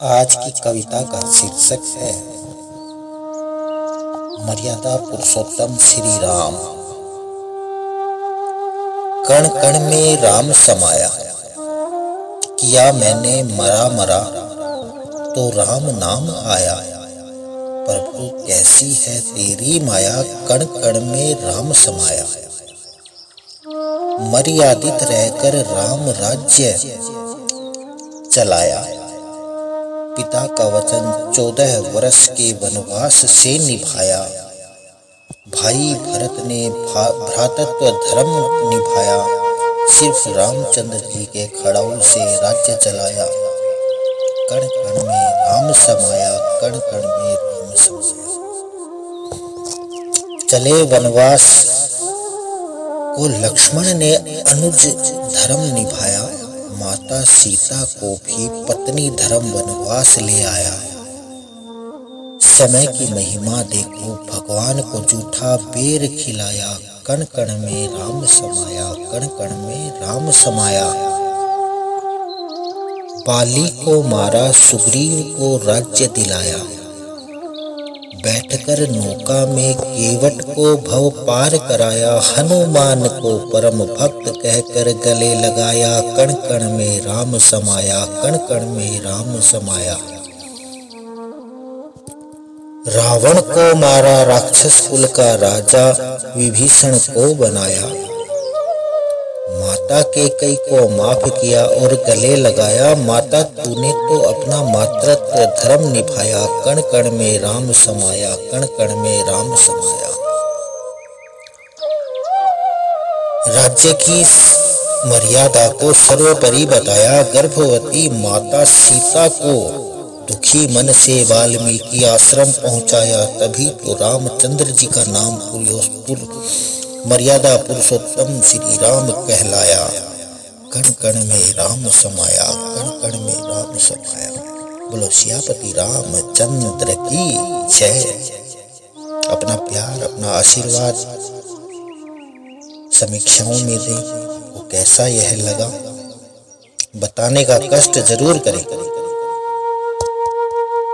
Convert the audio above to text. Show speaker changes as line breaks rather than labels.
आज की कविता का शीर्षक है, मर्यादा पुरुषोत्तम श्री राम। कण कण में राम समाया, किया मैंने मरा मरा तो राम नाम आया। प्रभु कैसी है तेरी माया, कण कण में राम समाया। मर्यादित रहकर राम राज्य चलाया। पिता का वचन चौदह वर्ष के वनवास से निभाया। भाई भरत ने भ्रातत्व धर्म निभाया। सिर्फ़ रामचंद्र जी के खड़ाऊ से राज्य चलाया। कण कण में राम समाया कण कण में राम समाया। चले वनवास को लक्ष्मण ने अनुज धर्म निभाया। माता सीता को भी पत्नी धर्म वनवास ले आया। समय की महिमा देखो, भगवान को जूठा बेर खिलाया कण कण में राम समाया कण कण में राम समाया। बाली को मारा, सुग्रीव को राज्य दिलाया। बैठकर नौका में केवट को भव पार कराया, हनुमान को परम भक्त कहकर गले लगाया कण कण में राम समाया कण कण में राम समाया। रावण को मारा राक्षस कुल का राजा विभीषण को बनाया। माता के कई को माफ़ किया और गले लगाया। माता, तूने तो अपना मातृत्व धर्म निभाया कण कण में राम समाया कण कण में राम समाया। राज्य की मर्यादा को सर्वोपरि बताया। गर्भवती माता सीता को दुखी मन से वाल्मीकि आश्रम पहुँचाया। तभी तो रामचंद्र जी का नाम पुलियोपुर मर्यादा पुरुषोत्तम श्री राम कहलाया। कण कण में राम समाया कण कण में राम समाया। बोलो, सियापति राम चंद्र की जय। अपना प्यार, अपना आशीर्वाद समीक्षाओं में दें वो कैसा यह लगा? बताने का कष्ट ज़रूर करें।